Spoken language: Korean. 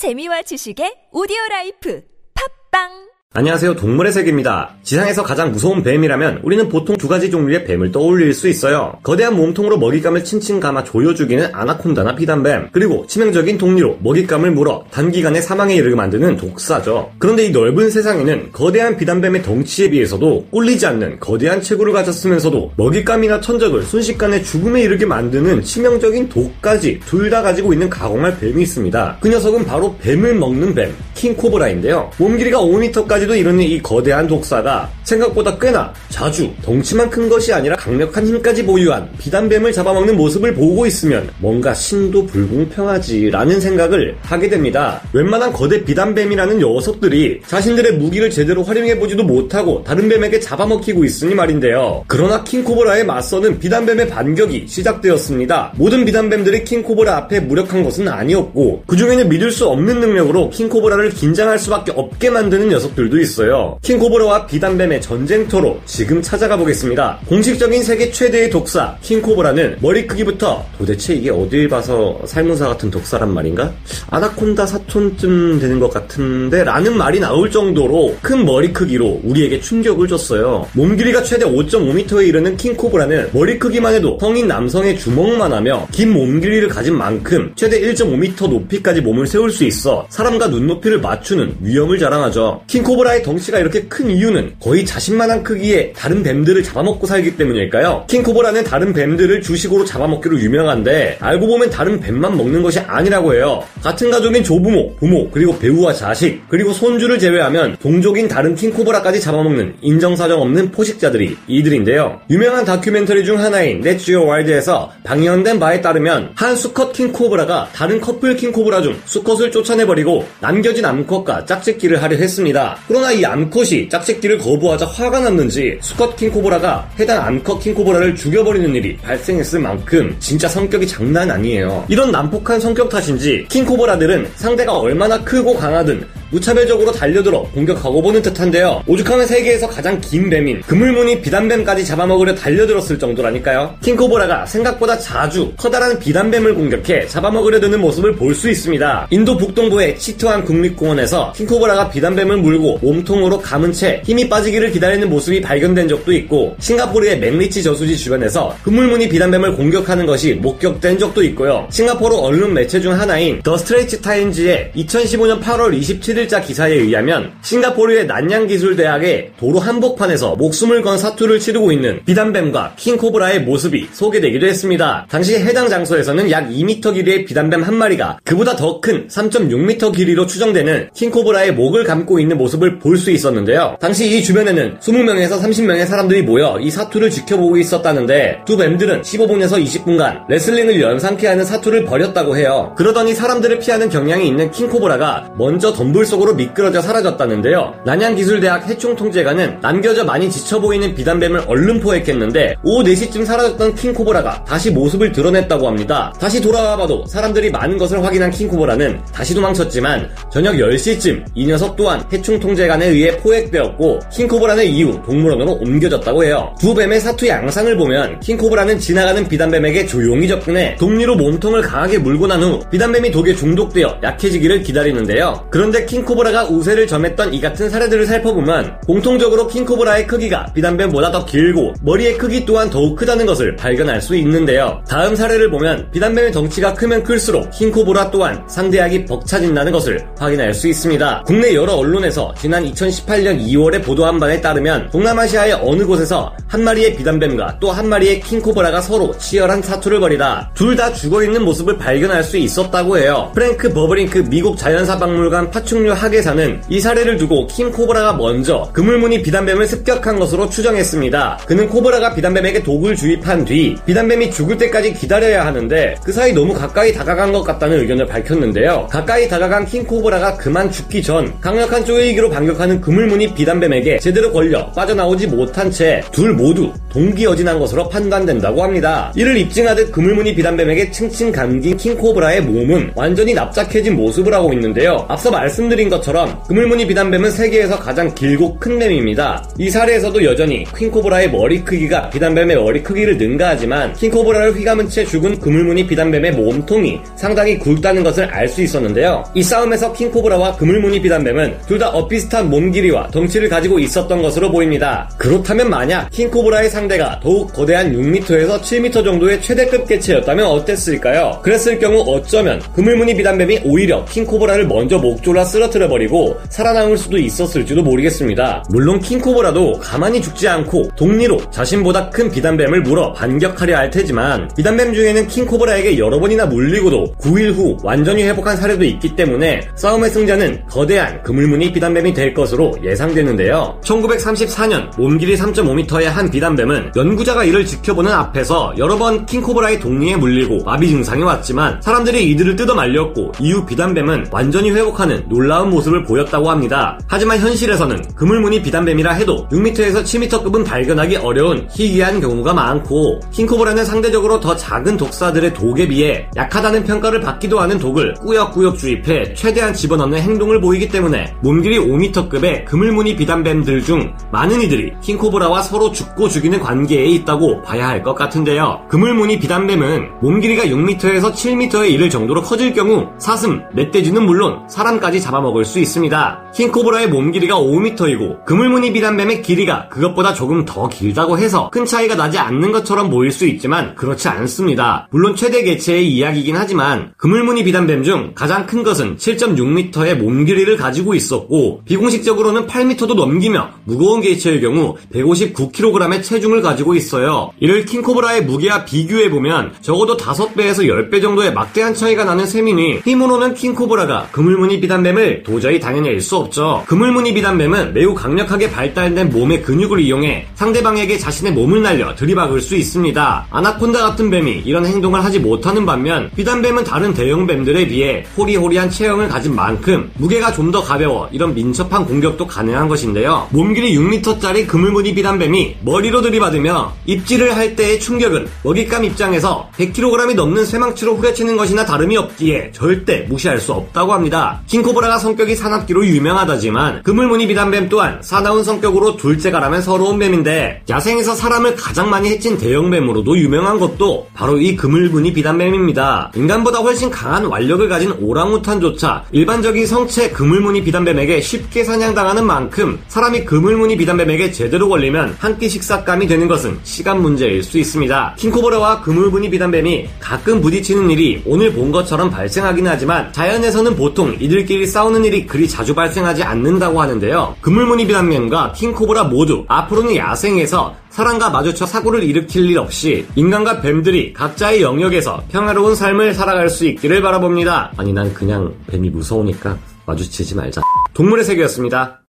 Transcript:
재미와 지식의 오디오 라이프. 팟빵 안녕하세요. 동물의 세계입니다. 지상에서 가장 무서운 뱀이라면 우리는 보통 두 가지 종류의 뱀을 떠올릴 수 있어요. 거대한 몸통으로 먹잇감을 칭칭 감아 조여 죽이는 아나콘다나 비단뱀, 그리고 치명적인 독니로 먹잇감을 물어 단기간에 사망에 이르게 만드는 독사죠. 그런데 이 넓은 세상에는 거대한 비단뱀의 덩치에 비해서도 꿀리지 않는 거대한 체구를 가졌으면서도 먹잇감이나 천적을 순식간에 죽음에 이르게 만드는 치명적인 독까지 둘 다 가지고 있는 가공할 뱀이 있습니다. 그 녀석은 바로 뱀을 먹는 뱀, 킹코브라인데요. 몸 길이가 5m까지 까지도 이르는 이 거대한 독사가 생각보다 꽤나 자주 덩치만 큰 것이 아니라 강력한 힘까지 보유한 비단뱀을 잡아먹는 모습을 보고 있으면 뭔가 신도 불공평하지라는 생각을 하게 됩니다. 웬만한 거대 비단뱀이라는 녀석들이 자신들의 무기를 제대로 활용해보지도 못하고 다른 뱀에게 잡아먹히고 있으니 말인데요. 그러나 킹코브라에 맞서는 비단뱀의 반격이 시작되었습니다. 모든 비단뱀들이 킹코브라 앞에 무력한 것은 아니었고 그 중에는 믿을 수 없는 능력으로 킹코브라를 긴장할 수밖에 없게 만드는 녀석들 도 있어요. 킹코브라와 비단뱀의 전쟁터로 지금 찾아가 보겠습니다. 공식적인 세계 최대의 독사 킹코브라는 머리 크기부터 도대체 이게 어딜 봐서 살무사 같은 독사란 말인가? 아나콘다 사촌쯤 되는 것 같은데 라는 말이 나올 정도로 큰 머리 크기로 우리에게 충격을 줬어요. 몸 길이가 최대 5.5m에 이르는 킹코브라는 머리 크기만 해도 성인 남성의 주먹만 하며 긴 몸 길이를 가진 만큼 최대 1.5m 높이까지 몸을 세울 수 있어 사람과 눈높이를 맞추는 위엄을 자랑하죠. 킹코브라 코브라의 덩치가 이렇게 큰 이유는 거의 자신만한 크기의 다른 뱀들을 잡아먹고 살기 때문일까요? 킹코브라는 다른 뱀들을 주식으로 잡아먹기로 유명한데 알고 보면 다른 뱀만 먹는 것이 아니라고 해요. 같은 가족인 조부모, 부모, 그리고 배우자 자식, 그리고 손주를 제외하면 동족인 다른 킹코브라까지 잡아먹는 인정사정 없는 포식자들이 이들인데요. 유명한 다큐멘터리 중 하나인 Nat Geo Wild에서 방영된 바에 따르면 한 수컷 킹코브라가 다른 커플 킹코브라 중 수컷을 쫓아내버리고 남겨진 암컷과 짝짓기를 하려 했습니다. 그러나 이 암컷이 짝짓기를 거부하자 화가 났는지 수컷 킹코브라가 해당 암컷 킹코브라를 죽여버리는 일이 발생했을 만큼 진짜 성격이 장난 아니에요. 이런 난폭한 성격 탓인지 킹코브라들은 상대가 얼마나 크고 강하든 무차별적으로 달려들어 공격하고 보는 듯한데요. 오죽하면 세계에서 가장 긴 뱀인 그물무늬 비단뱀까지 잡아먹으려 달려들었을 정도라니까요. 킹코브라가 생각보다 자주 커다란 비단뱀을 공격해 잡아먹으려 드는 모습을 볼 수 있습니다. 인도 북동부의 치트완 국립공원에서 킹코브라가 비단뱀을 물고 몸통으로 감은 채 힘이 빠지기를 기다리는 모습이 발견된 적도 있고 싱가포르의 맥리치 저수지 주변에서 그물무늬 비단뱀을 공격하는 것이 목격된 적도 있고요. 싱가포르 언론 매체 중 하나인 The Straits Times의 2015년 8월 27일 11일자 기사에 의하면 싱가포르의 난양기술대학의 도로 한복판에서 목숨을 건 사투를 치르고 있는 비단뱀과 킹코브라의 모습이 소개되기도 했습니다. 당시 해당 장소에서는 약 2m 길이의 비단뱀 한 마리가 그보다 더 큰 3.6m 길이로 추정되는 킹코브라의 목을 감고 있는 모습을 볼 수 있었는데요. 당시 이 주변에는 20명에서 30명의 사람들이 모여 이 사투를 지켜보고 있었다는데 두 뱀들은 15분에서 20분간 레슬링을 연상케 하는 사투를 벌였다고 해요. 그러더니 사람들을 피하는 경향이 있는 킹코브라가 먼저 덤불 속으로 미끄러져 사라졌다는데요. 난양기술대학 해충통제관은 남겨져 많이 지쳐 보이는 비단뱀을 얼른 포획했는데 오후 4시쯤 사라졌던 킹코브라가 다시 모습을 드러냈다고 합니다. 다시 돌아와 봐도 사람들이 많은 것을 확인한 킹코브라는 다시 도망쳤지만 저녁 10시쯤 이 녀석 또한 해충통제관에 의해 포획되었고 킹코브라는 이후 동물원으로 옮겨졌다고 해요. 두 뱀의 사투 양상을 보면 킹코브라는 지나가는 비단뱀에게 조용히 접근해 독니로 몸통을 강하게 물고 난 후 비단뱀이 독에 중독되어 약해지기를 기다리는데요. 그런데 킹 킹코브라가 우세를 점했던 이 같은 사례들을 살펴보면 공통적으로 킹코브라의 크기가 비단뱀보다 더 길고 머리의 크기 또한 더욱 크다는 것을 발견할 수 있는데요. 다음 사례를 보면 비단뱀의 덩치가 크면 클수록 킹코브라 또한 상대하기 벅차진다는 것을 확인할 수 있습니다. 국내 여러 언론에서 지난 2018년 2월에 보도한 바에 따르면 동남아시아의 어느 곳에서 한 마리의 비단뱀과 또 한 마리의 킹코브라가 서로 치열한 사투를 벌이다 둘 다 죽어있는 모습을 발견할 수 있었다고 해요. 프랭크 버브링크 미국 자연사박물관 파충류 학예사는 이 사례를 두고 킹 코브라가 먼저 그물무늬 비단뱀을 습격한 것으로 추정했습니다. 그는 코브라가 비단뱀에게 독을 주입한 뒤 비단뱀이 죽을 때까지 기다려야 하는데 그 사이 너무 가까이 다가간 것 같다는 의견을 밝혔는데요. 가까이 다가간 킹 코브라가 그만 죽기 전 강력한 쪼이기로 반격하는 그물무늬 비단뱀에게 제대로 걸려 빠져나오지 못한 채 둘 모두 동귀어진한 것으로 판단된다고 합니다. 이를 입증하듯 그물무늬 비단뱀에게 층층 감긴 킹 코브라의 몸은 완전히 납작해진 모습을 하고 있는데요. 앞서 말씀드린 것처럼 그물무늬 비단뱀은 세계에서 가장 길고 큰 뱀입니다. 이 사례에서도 여전히 킹코브라의 머리 크기가 비단뱀의 머리 크기를 능가하지만 킹코브라를 휘감은 채 죽은 그물무늬 비단뱀의 몸통이 상당히 굵다는 것을 알 수 있었는데요. 이 싸움에서 킹코브라와 그물무늬 비단뱀은 둘 다 엇비슷한 몸 길이와 덩치를 가지고 있었던 것으로 보입니다. 그렇다면 만약 킹코브라의 상대가 더욱 거대한 6m에서 7m 정도의 최대급 개체였다면 어땠을까요? 그랬을 경우 어쩌면 그물무늬 비단뱀이 오히려 킹코브라를 먼저 목 졸라 쓰러 뜨려버리고 살아남을 수도 있었을지도 모르겠습니다. 물론 킹코브라도 가만히 죽지 않고 독리로 자신보다 큰 비단뱀을 물어 반격하려 할 테지만 비단뱀 중에는 킹코브라에게 여러 번이나 물리고도 9일 후 완전히 회복한 사례도 있기 때문에 싸움의 승자는 거대한 그물무늬 비단뱀이 될 것으로 예상되는데요. 1934년 몸길이 3.5m의 한 비단뱀은 연구자가 이를 지켜보는 앞에서 여러 번 킹코브라의 독리에 물리고 마비 증상이 왔지만 사람들이 이들을 뜯어 말렸고 이후 비단뱀은 완전히 회복하는 놀라운 모습을 보였다고 합니다. 하지만 현실에서는 그물무늬 비단뱀이라 해도 6m에서 7m급은 발견하기 어려운 희귀한 경우가 많고 킹코브라는 상대적으로 더 작은 독사들의 독에 비해 약하다는 평가를 받기도 하는 독을 꾸역꾸역 주입해 최대한 집어넣는 행동을 보이기 때문에 몸길이 5m급의 그물무늬 비단뱀들 중 많은 이들이 킹코브라와 서로 죽고 죽이는 관계에 있다고 봐야 할 것 같은데요. 그물무늬 비단뱀은 몸 길이가 6m에서 7m에 이를 정도로 커질 경우 사슴, 멧돼지는 물론 사람까지 잡아 먹을 수 있습니다. 킹코브라의 몸 길이가 5m이고 그물무늬 비단뱀의 길이가 그것보다 조금 더 길다고 해서 큰 차이가 나지 않는 것처럼 보일 수 있지만 그렇지 않습니다. 물론 최대 개체의 이야기이긴 하지만 그물무늬 비단뱀 중 가장 큰 것은 7.6m의 몸 길이를 가지고 있었고 비공식적으로는 8m도 넘기며 무거운 개체의 경우 159kg의 체중을 가지고 있어요. 이를 킹코브라의 무게와 비교해보면 적어도 5배에서 10배 정도의 막대한 차이가 나는 셈이니 힘으로는 킹코브라가 그물무늬 비단뱀을 도저히 당해낼 수 없죠. 그물무늬 비단뱀은 매우 강력하게 발달된 몸의 근육을 이용해 상대방에게 자신의 몸을 날려 들이박을 수 있습니다. 아나콘다 같은 뱀이 이런 행동을 하지 못하는 반면 비단뱀은 다른 대형 뱀들에 비해 호리호리한 체형을 가진 만큼 무게가 좀 더 가벼워 이런 민첩한 공격도 가능한 것인데요. 몸 길이 6m짜리 그물무늬 비단뱀이 머리로 들이받으며 입질을 할 때의 충격은 먹잇감 입장에서 100kg이 넘는 쇠망치로 후려치는 것이나 다름이 없기에 절대 무시할 수 없다고 합니다. 킹코브라가 성격이 사납기로 유명하다지만 그물무늬 비단뱀 또한 사나운 성격으로 둘째가라면 서러운 뱀인데 야생에서 사람을 가장 많이 해친 대형뱀으로도 유명한 것도 바로 이 그물무늬 비단뱀입니다. 인간보다 훨씬 강한 완력을 가진 오랑우탄조차 일반적인 성체 그물무늬 비단뱀에게 쉽게 사냥당하는 만큼 사람이 그물무늬 비단뱀에게 제대로 걸리면 한 끼 식사감이 되는 것은 시간 문제일 수 있습니다. 킹코브라와 그물무늬 비단뱀이 가끔 부딪히는 일이 오늘 본 것처럼 발생하긴 하지만 자연에서는 보통 이들끼리 싸우 는 일이 그리 자주 발생하지 않는다고 하는데요. 그물무늬 비단뱀과 킹코브라 모두 앞으로는 야생에서 사람과 마주쳐 사고를 일으킬 일 없이 인간과 뱀들이 각자의 영역에서 평화로운 삶을 살아갈 수 있기를 바라봅니다. 아니 난 그냥 뱀이 무서우니까 마주치지 말자. 동물의 세계였습니다.